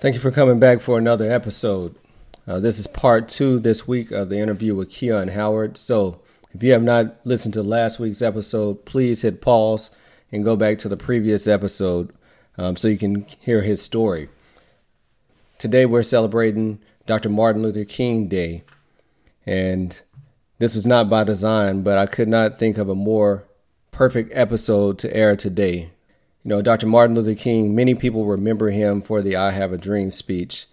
Thank you for coming back for another episode. Uh, this is part two this week of the interview with Keon Howard. So, if you have not listened to last week's episode, please hit pause and go back to the previous episode um, so you can hear his story. Today, we're celebrating Dr. Martin Luther King Day, and this was not by design, but I could not think of a more perfect episode to air today know, Dr. Martin Luther King, many people remember him for the I Have a Dream speech,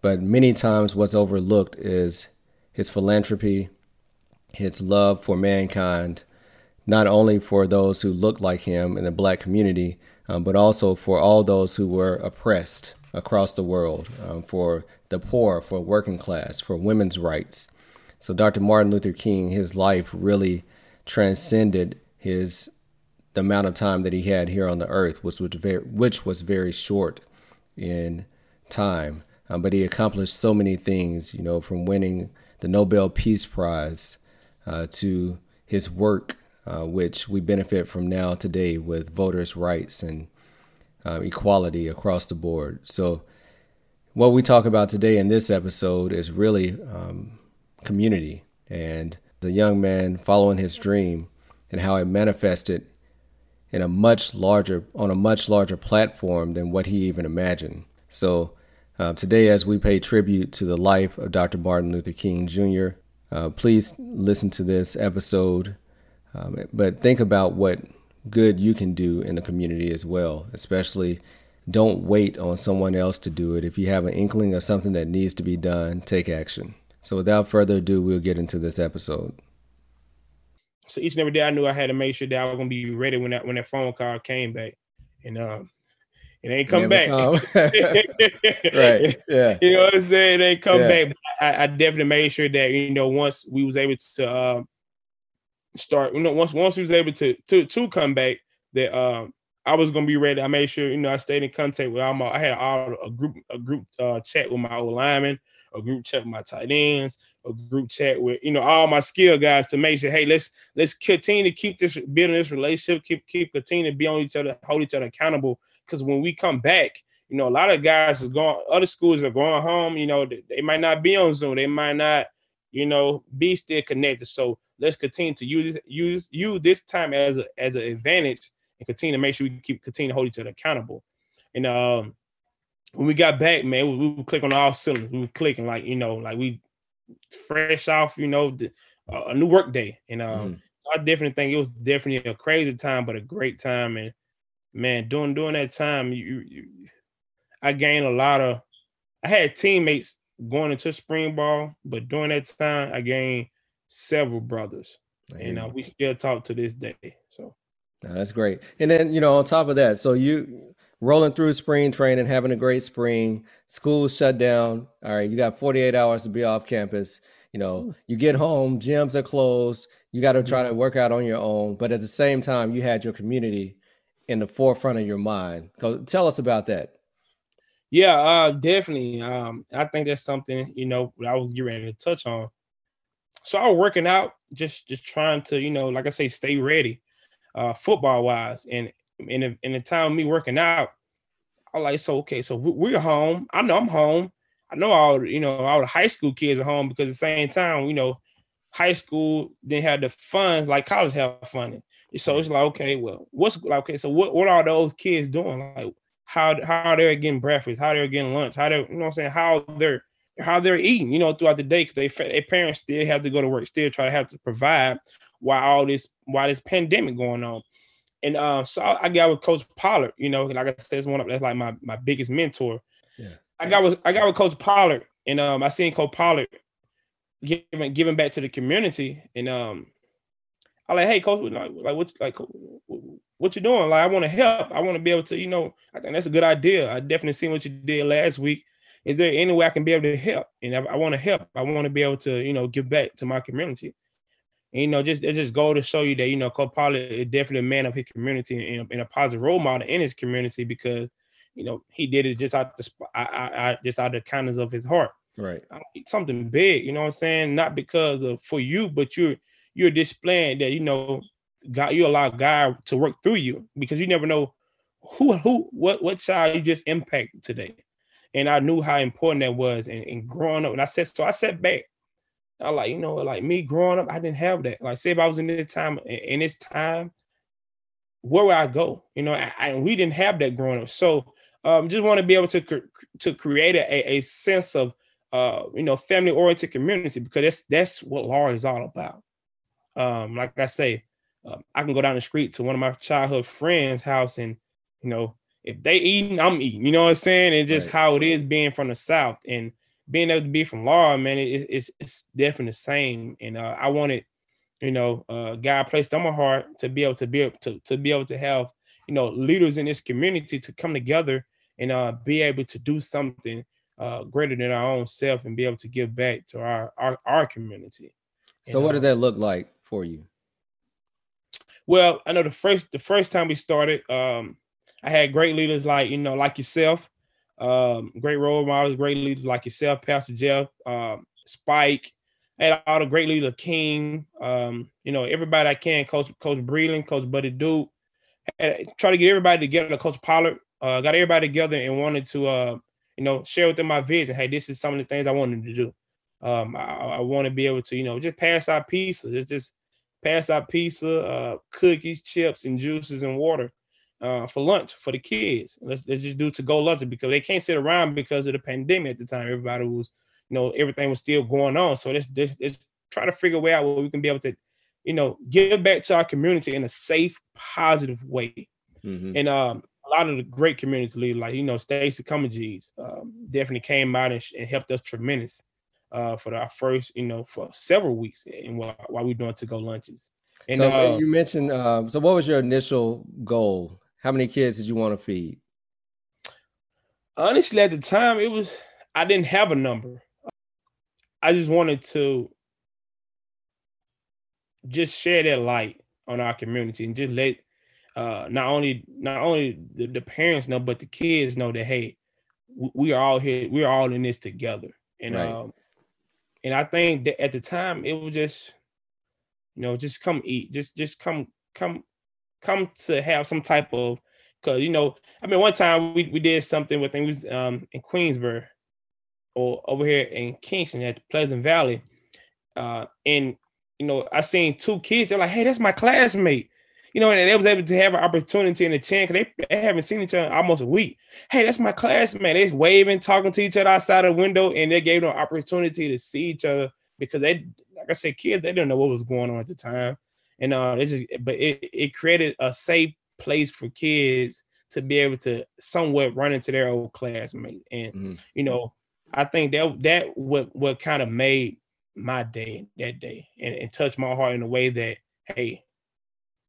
but many times what's overlooked is his philanthropy, his love for mankind, not only for those who look like him in the black community, um, but also for all those who were oppressed across the world, um, for the poor, for working class, for women's rights. So Dr. Martin Luther King, his life really transcended his the amount of time that he had here on the earth, which was very, which was very short in time. Um, but he accomplished so many things, you know, from winning the Nobel Peace Prize uh, to his work, uh, which we benefit from now today with voters' rights and uh, equality across the board. So, what we talk about today in this episode is really um, community and the young man following his dream and how it manifested in a much larger on a much larger platform than what he even imagined. So uh, today, as we pay tribute to the life of Dr. Martin Luther King Jr., uh, please listen to this episode, um, but think about what good you can do in the community as well. Especially, don't wait on someone else to do it. If you have an inkling of something that needs to be done, take action. So, without further ado, we'll get into this episode. So each and every day I knew I had to make sure that I was gonna be ready when that when that phone call came back. And um it ain't come back. right. Yeah. You know what I'm saying? It ain't come yeah. back. I, I, definitely made sure that, you know, once we was able to uh, start, you know, once once we was able to to to come back, that um I was gonna be ready. I made sure, you know, I stayed in contact with all my I had all a group a group uh, chat with my old lineman a group chat with my tight ends, a group chat with you know all my skill guys to make sure, hey, let's let's continue to keep this building this relationship, keep keep continue to be on each other, hold each other accountable. Because when we come back, you know, a lot of guys are going, other schools are going home. You know, they, they might not be on Zoom, they might not, you know, be still connected. So let's continue to use use use this time as a as an advantage and continue to make sure we keep continue to hold each other accountable. And um, when we got back, man, we, we were clicking on all cylinders. We were clicking like you know, like we fresh off, you know, the, uh, a new work day. And um, mm. I definitely think it was definitely a crazy time, but a great time. And man, during during that time, you, you I gained a lot of. I had teammates going into spring ball, but during that time, I gained several brothers, and uh, we still talk to this day. So. that's great. And then, you know, on top of that, so you rolling through spring training, having a great spring. School shut down. All right, you got 48 hours to be off campus. You know, you get home, gyms are closed. You got to try to work out on your own. But at the same time, you had your community in the forefront of your mind. So Tell us about that. Yeah, uh, definitely. Um, I think that's something you know I was getting ready to touch on. So I was working out, just just trying to you know, like I say, stay ready, uh, football wise, and in the, in the time me working out, I like so okay, so we're home. I know I'm home. I know all you know all the high school kids are home because at the same time, you know, high school didn't have the fun like college have fun. So it's like okay, well, what's like okay, so what what are those kids doing? Like how how they're getting breakfast, how they're getting lunch, how they you know I'm saying how they're how they're eating, you know, throughout the day because they their parents still have to go to work, still try to have to provide while all this while this pandemic going on. And uh, so I got with Coach Pollard, you know, like I said, it's one of that's like my my biggest mentor. Yeah. I got with I got with Coach Pollard, and um, I seen Coach Pollard giving giving back to the community, and um, I like, hey, Coach, like, like what like what you doing? Like, I want to help. I want to be able to, you know, I think that's a good idea. I definitely seen what you did last week. Is there any way I can be able to help? And I, I want to help. I want to be able to, you know, give back to my community. And, you know, just it just go to show you that you know Coach Pollard is definitely a man of his community and, and, a positive role model in his community because you know he did it just out the I, I, I just out the kindness of his heart. Right. Something big, you know what I'm saying? Not because of for you, but you're you're displaying that you know God you allow God to work through you because you never know who who what what child you just impact today. and I knew how important that was. And, and growing up, and I said, so I sat back. I like, you know, like me growing up, I didn't have that. Like, say if I was in this time, in this time, where would I go? You know, and we didn't have that growing up. So, um, just want to be able to to create a, a sense of, uh, you know, family oriented community because that's that's what law is all about. Um, like I say, uh, I can go down the street to one of my childhood friends' house and, you know, if they eating, I'm eating. You know what I'm saying? And just right. how it is being from the South and being able to be from Laurel, man, it, it's it's definitely the same. And uh, I wanted, you know, uh, God placed on my heart to be able to be able to to be able to have, you know, leaders in this community to come together and uh, be able to do something uh, greater than our own self and be able to give back to our our, our community. So, what did that look like for you? Well, I know the first the first time we started, um, I had great leaders like you know like yourself, um, great role models, great leaders like yourself, Pastor Jeff, um, Spike. Had all the great leaders, King, um, you know everybody I can, Coach Coach Breland, Coach Buddy Duke. Try to get everybody together, Coach Pollard. Uh, got everybody together and wanted to uh, you know share with them my vision. Hey, this is some of the things I wanted to do. Um, I, I want to be able to you know just pass out pizza. It's just pass out pizza, uh, cookies, chips, and juices and water uh, for lunch for the kids. Let's, let's just do to go lunch because they can't sit around because of the pandemic at the time. Everybody was, you know, everything was still going on. So let's, let's, let's try to figure a way out where we can be able to, you know, give back to our community in a safe, positive way. Mm-hmm. And um, a lot of the great community leaders, like you know, Stacy Cummings, um, definitely came out and, and helped us tremendous uh, for our first, you know, for several weeks, and while, while we were doing to go lunches. And so uh, you mentioned, um, so what was your initial goal? How many kids did you want to feed? Honestly, at the time, it was I didn't have a number. I just wanted to just share that light on our community and just let uh, not only not only the, the, parents know, but the kids know that hey, we are all here, we're all in this together. And right. um, and I think that at the time it was just, you know, just come eat, just just come come come to have some type of because you know, I mean, one time we, we did something with things um in Queensboro or over here in Kingston at Pleasant Valley. Uh and you know, I seen two kids, they're like, hey, that's my classmate you know, and they was able to have an opportunity and a chance because they, they haven't seen each other almost a week. Hey, that's my classmate. They're waving, talking to each other outside the window, and they gave them an opportunity to see each other because they, like I said, kids, they didn't know what was going on at the time. And uh, they just, but it, it created a safe place for kids to be able to somewhat run into their old classmate. And, mm-hmm. you know, I think that that what what kind of made my day that day and, and touched my heart in a way that, hey,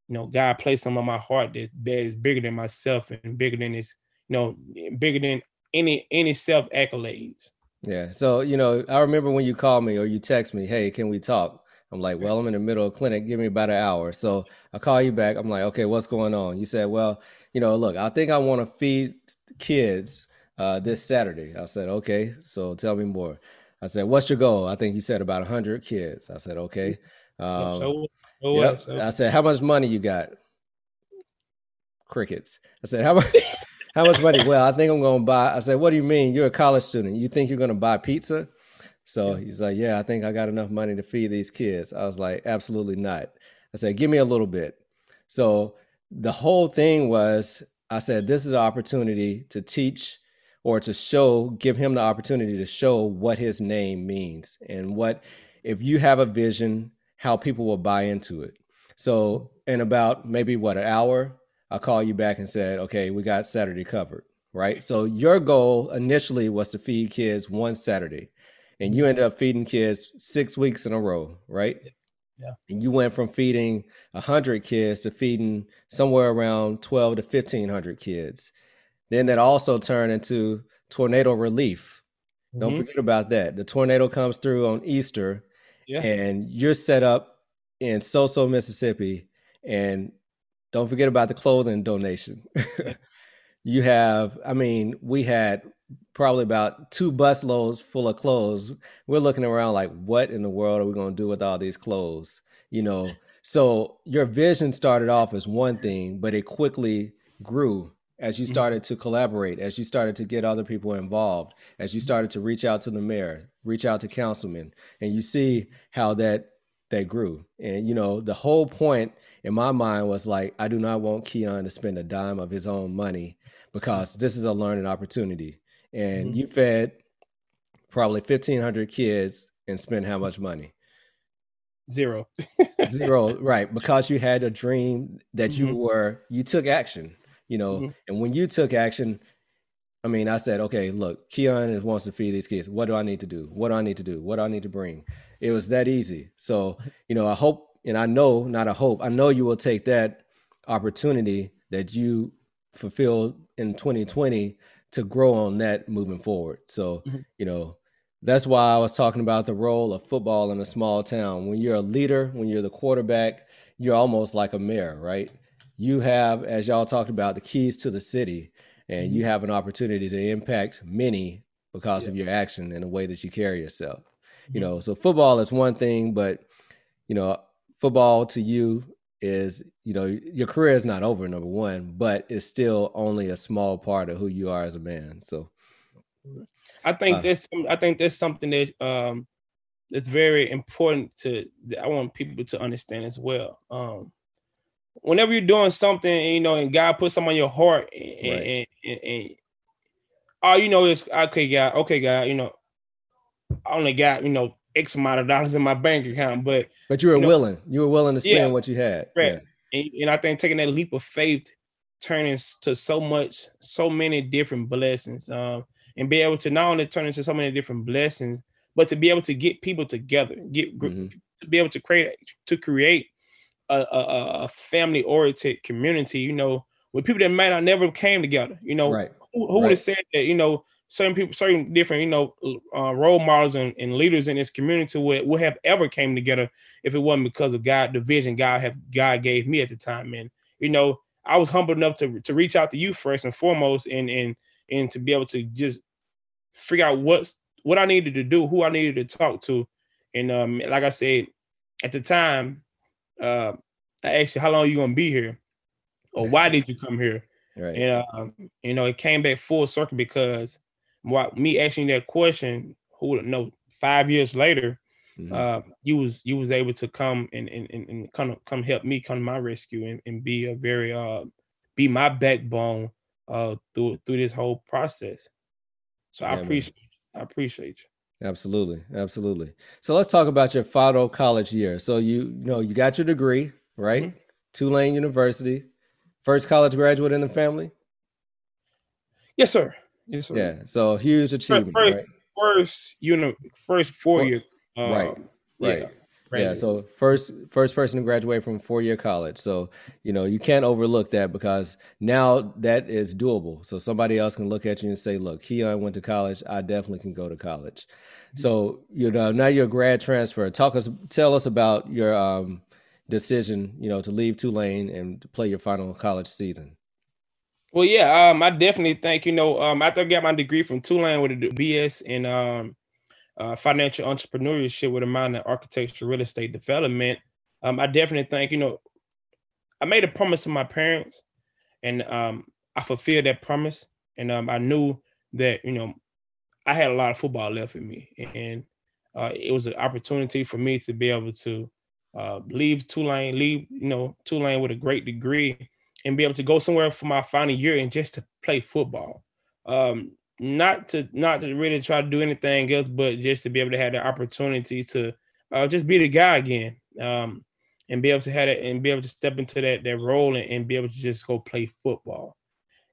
you know, God placed some on my heart that, that is bigger than myself and bigger than this, you know, bigger than any any self accolades. Yeah. So, you know, I remember when you called me or you text me, hey, can we talk? I'm like, well, I'm in the middle of clinic. Give me about an hour. So I call you back. I'm like, okay, what's going on? You said, well, you know, look, I think I want to feed kids uh, this Saturday. I said, okay. So tell me more. I said, what's your goal? I think you said about 100 kids. I said, okay. Um, so yep. I said, how much money you got? Crickets. I said, how much? how much money? Well, I think I'm gonna buy. I said, what do you mean? You're a college student. You think you're gonna buy pizza? So yeah. he's like, yeah, I think I got enough money to feed these kids. I was like, absolutely not. I said, give me a little bit. So the whole thing was, I said, this is an opportunity to teach or to show, give him the opportunity to show what his name means and what, if you have a vision how people will buy into it. So in about maybe what an hour, I'll call you back and said, okay, we got Saturday covered, right? So your goal initially was to feed kids one Saturday, and you ended up feeding kids six weeks in a row, right? Yeah. And you went from feeding hundred kids to feeding somewhere around twelve to fifteen hundred kids. Then that also turned into tornado relief. Mm-hmm. Don't forget about that. The tornado comes through on Easter yeah. And you're set up in Soso, Mississippi, and don't forget about the clothing donation. you have, I mean, we had probably about two bus loads full of clothes. We're looking around like, what in the world are we going to do with all these clothes? You know, so your vision started off as one thing, but it quickly grew as you mm-hmm. started to collaborate, as you started to get other people involved, as you started to reach out to the mayor, reach out to councilmen, and you see how that that grew. And you know, the whole point in my mind was like, I do not want Keon to spend a dime of his own money because this is a learning opportunity. And mm-hmm. you fed probably fifteen hundred kids and spent how much money? Zero. Zero, right? Because you had a dream that mm-hmm. you were you took action you know. Mm-hmm. And when you took action, I mean, I said, okay, look, Keon wants to feed these kids. What do I need to do? What do I need to do? What do I need to bring? It was that easy. So, you know, I hope and I know, not a hope, I know you will take that opportunity that you fulfilled in 2020 to grow on that moving forward. So, mm-hmm. you know, that's why I was talking about the role of football in a small town. When you're a leader, when you're the quarterback, you're almost like a mayor, right? you have, as y'all talked about, the keys to the city, and mm-hmm. you have an opportunity to impact many because yeah. of your action and the way that you carry yourself. Mm-hmm. You know, so football is one thing, but you know, football to you is, you know, your career is not over, number one, but it's still only a small part of who you are as a man. So I think uh, this I think there's something that um that's very important to I want people to understand as well. Um whenever you're doing something, you know, and God puts something on your heart, and, right. and, and, and, all you know is, okay, God, okay, God, you know, I only got you know X amount of dollars in my bank account, but but you were you know, willing, you were willing to spend yeah, what you had, right? Yeah. And, and I think taking that leap of faith, turning to so much, so many different blessings, um, and be able to not only turn into so many different blessings, but to be able to get people together, get mm-hmm. to be able to create to create a, a, a family oriented community, you know, with people that might not never came together, you know, right. who, who right. would have said that, you know, certain people, certain different, you know, uh, role models and, and, leaders in this community would, would have ever came together if it wasn't because of God, the vision God have God gave me at the time. And, you know, I was humble enough to, to reach out to you first and foremost and, and, and to be able to just figure out what's, what I needed to do, who I needed to talk to. And um, like I said, at the time, uh, I asked you, how long are you gonna be here? Or why did you come here? Right. And um, you know, it came back full circle because what me asking that question, who would know five years later, mm-hmm. uh, you was you was able to come and and, and come come help me come to my rescue and, and be a very uh be my backbone uh through through this whole process. So yeah, I appreciate man. I appreciate you. Absolutely, absolutely. So let's talk about your final college year. So you, you know you got your degree, right? Mm-hmm. Tulane University, first college graduate in the family. Yes, sir. Yes, sir. Yeah, so huge achievement. First, right? first, you know, first four year. Um, right, right. Yeah. Yeah, so first first person to graduate from four year college. So you know you can't overlook that because now that is doable. So somebody else can look at you and say, "Look, Keon went to college. I definitely can go to college." So you know now you're a grad transfer. Talk us, tell us about your um, decision, you know, to leave Tulane and play your final college season? Well, yeah, um, I definitely think you know, um, after I got my degree from Tulane with a BS in um, uh, financial entrepreneurship with a minor in architecture, real estate development, um, I definitely think you know, I made a promise to my parents, and um, I fulfilled that promise, and um, I knew that you know, I had a lot of football left in me, and uh, it was an opportunity for me to be able to uh, leave Tulane, leave you know Tulane with a great degree, and be able to go somewhere for my final year and just to play football. Um, not to not to really try to do anything else, but just to be able to have the opportunity to uh, just be the guy again, um, and be able to have it and be able to step into that that role and, and be able to just go play football.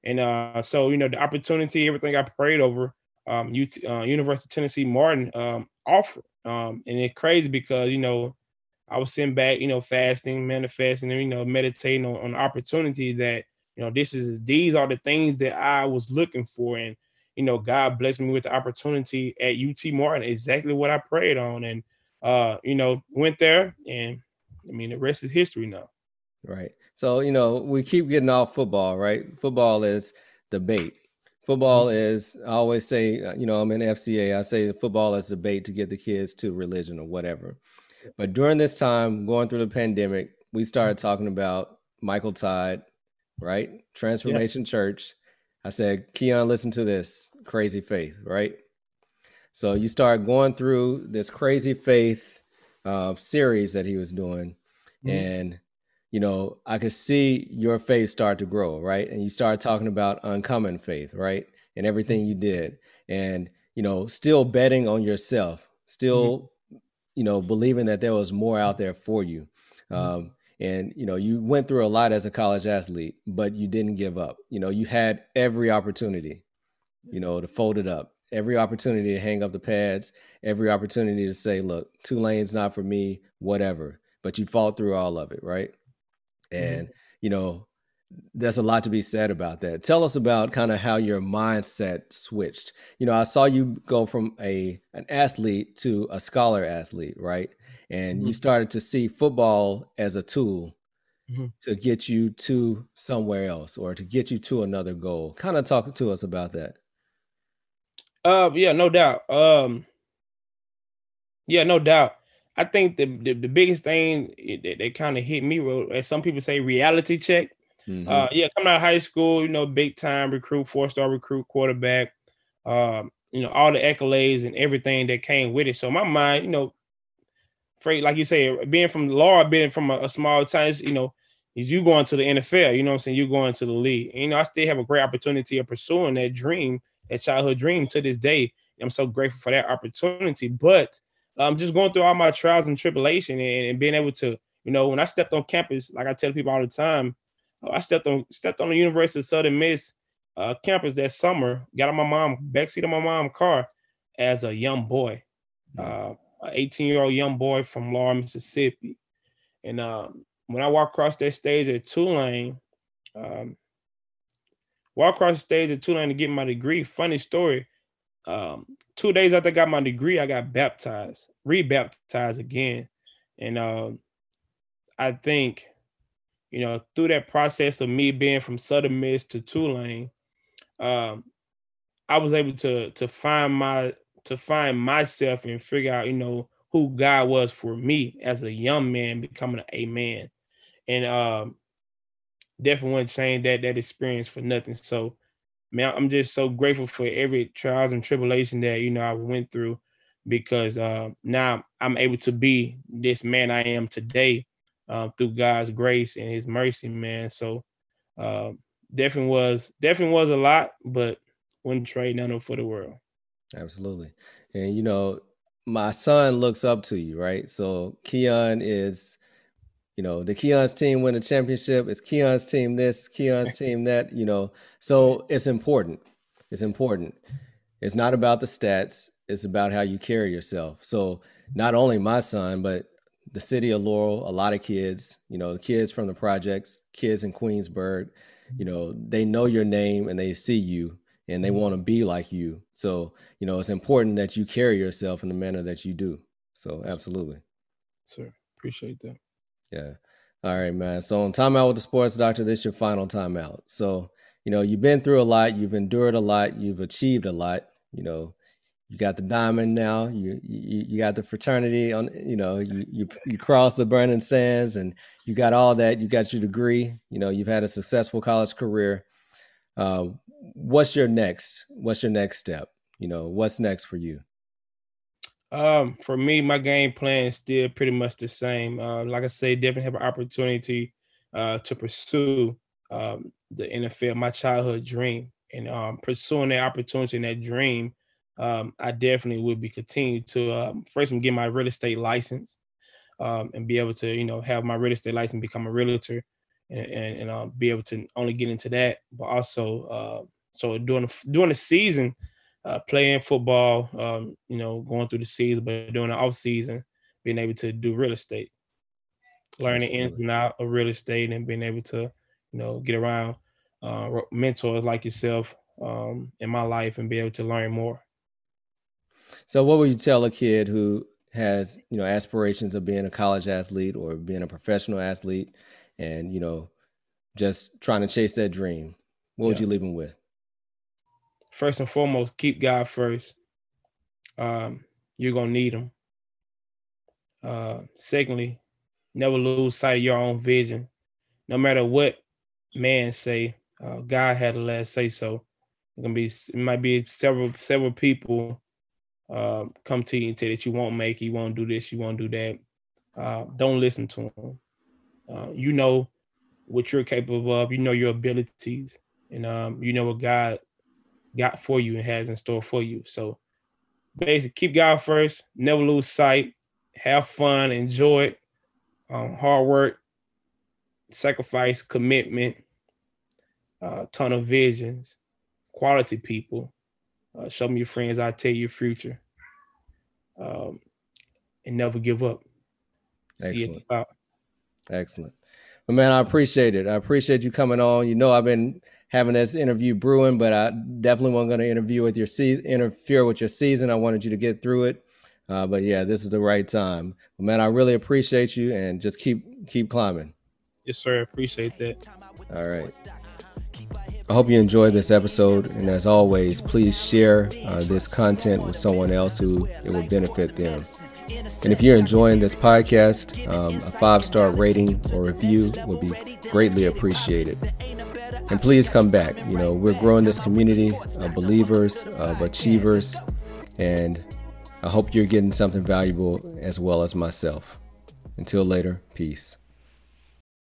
And uh, so you know the opportunity, everything I prayed over, um, UT, uh, University of Tennessee Martin um, offered, um, and it's crazy because you know I was sitting back, you know, fasting, manifesting, and you know, meditating on, on opportunity that you know this is these are the things that I was looking for, and you know, God blessed me with the opportunity at UT Martin, exactly what I prayed on, and uh, you know, went there, and I mean, the rest is history now. Right. So you know, we keep getting off football, right? Football is debate. Football mm-hmm. is, I always say, uh, you know, I'm in FCA. I say football is debate to get the kids to religion or whatever. But during this time, going through the pandemic, we started mm-hmm. talking about Michael Todd, right? Transformation yeah. Church. I said, Keon, listen to this crazy faith, right? So you start going through this crazy faith uh, series that he was doing, mm-hmm. and you know, I could see your faith start to grow, right? And you start talking about uncommon faith, right? And everything you did, and you know, still betting on yourself, still, mm-hmm. You know, believing that there was more out there for you. Mm-hmm. Um, and you know, you went through a lot as a college athlete, but you didn't give up. You know, you had every opportunity, you know, to fold it up every opportunity to hang up the pads, every opportunity to say, look, Tulane's not for me, whatever. But you fought through all of it, right? And, mm-hmm. you know, there's a lot to be said about that. Tell us about kind of how your mindset switched. You know, I saw you go from a an athlete to a scholar athlete, right? And mm-hmm. you started to see football as a tool mm-hmm. to get you to somewhere else or to get you to another goal. Kind of talk to us about that. Uh, yeah, no doubt. Um, yeah, no doubt. I think the the, the biggest thing that, that kind of hit me, as some people say, reality check. Mm-hmm. Uh, yeah, coming out of high school, you know, big time recruit, four star recruit, quarterback. Um, you know, all the accolades and everything that came with it. So my mind, you know, afraid, like you say, being from Laurel, being from a, a small town, you know, is you going to the NFL, you know I'm saying? You're going to the league. And, you know, I still have a great opportunity of pursuing that dream that childhood dream to this day. I'm so grateful for that opportunity. But I'm um, just going through all my trials and tribulation and, and, being able to, you know, when I stepped on campus, like I tell people all the time, I stepped on stepped on the University of Southern Miss uh, campus that summer, got on my mom backseat of my mom's car as a young boy, uh, an 18 year old young boy from Laurel, Mississippi. And um, when I walked across that stage at Tulane, um, walk across the stage at Tulane to get my degree. Funny story. Um, two days after I got my degree, I got baptized, rebaptized again. And um, I think, you know, through that process of me being from Southern Miss to Tulane, um, I was able to to find my to find myself and figure out, you know, who God was for me as a young man becoming a man. And um, definitely wouldn't change that that experience for nothing. So, man, I'm just so grateful for every trials and tribulation that you know I went through, because uh, now I'm able to be this man I am today uh, through God's grace and His mercy, man. So, uh, definitely was definitely was a lot, but wouldn't trade none of for the world. Absolutely, and you know, my son looks up to you, right? So Keon is you know, the Keon's team win a championship. It's Keon's team this, Keon's team that, you know. So it's important. It's important. It's not about the stats. It's about how you carry yourself. So not only my son, but the city of Laurel, a lot of kids, you know, the kids from the projects, kids in Queensburg, you know, they know your name and they see you and they mm-hmm. want to be like you. So, you know, it's important that you carry yourself in the manner that you do. So absolutely. Sir, appreciate that. Yeah. All right, man. So on timeout with the sports doctor, this is your final timeout. So, you know, you've been through a lot, you've endured a lot, you've achieved a lot. You know, you got the diamond now. You you, you got the fraternity on. You know, you you you crossed the burning sands, and you got all that. You got your degree. You know, you've had a successful college career. Uh, what's your next? What's your next step? You know, what's next for you? Um, for me, my game plan is still pretty much the same. Uh, like I say, definitely have an opportunity uh, to pursue um, the NFL, my childhood dream, and um, pursuing that opportunity and that dream. Um, I definitely would be continuing to um, first get my real estate license um, and be able to, you know, have my real estate license, become a realtor, and and, and uh, be able to only get into that, but also uh, so during the, during the season uh, playing football, um, you know, going through the season, but during the off season, being able to do real estate, learning Absolutely. ins and out of real estate, and being able to, you know, get around uh, mentors like yourself um, in my life and be able to learn more. So, what would you tell a kid who has, you know, aspirations of being a college athlete or being a professional athlete, and you know, just trying to chase that dream? What yeah. would you leave them with? first and foremost, keep God first. Um, you're gonna need Him. Uh, secondly, never lose sight of your own vision. No matter what man say, uh, God had the last say so It can be it might be several several people uh, come to you and say that you won't make, you won't do this, you won't do that. Uh, don't listen to them. Uh, you know what you're capable of. You know your abilities, and um, you know what God got for you and has in store for you. So, basically, keep God first. Never lose sight. Have fun. Enjoy it. Um, hard work, sacrifice, commitment, uh, ton of visions, quality people. Uh, show me your friends. I tell you your future. Um, and never give up. Excellent. Excellent. But man, I appreciate it. I appreciate you coming on. You know, I've been having this interview brewing, but I definitely wasn't going to interview with your season, interfere with your season. I wanted you to get through it. Uh, but yeah, this is the right time. But man, I really appreciate you and just keep keep climbing. Yes, sir. I appreciate that. All right. I hope you enjoyed this episode. And as always, please share uh, this content with someone else who it will benefit them. And if you're enjoying this podcast, um, a five star rating or review would be greatly appreciated. And please come back. You know, we're growing this community of believers, of achievers, and I hope you're getting something valuable as well as myself. Until later, peace.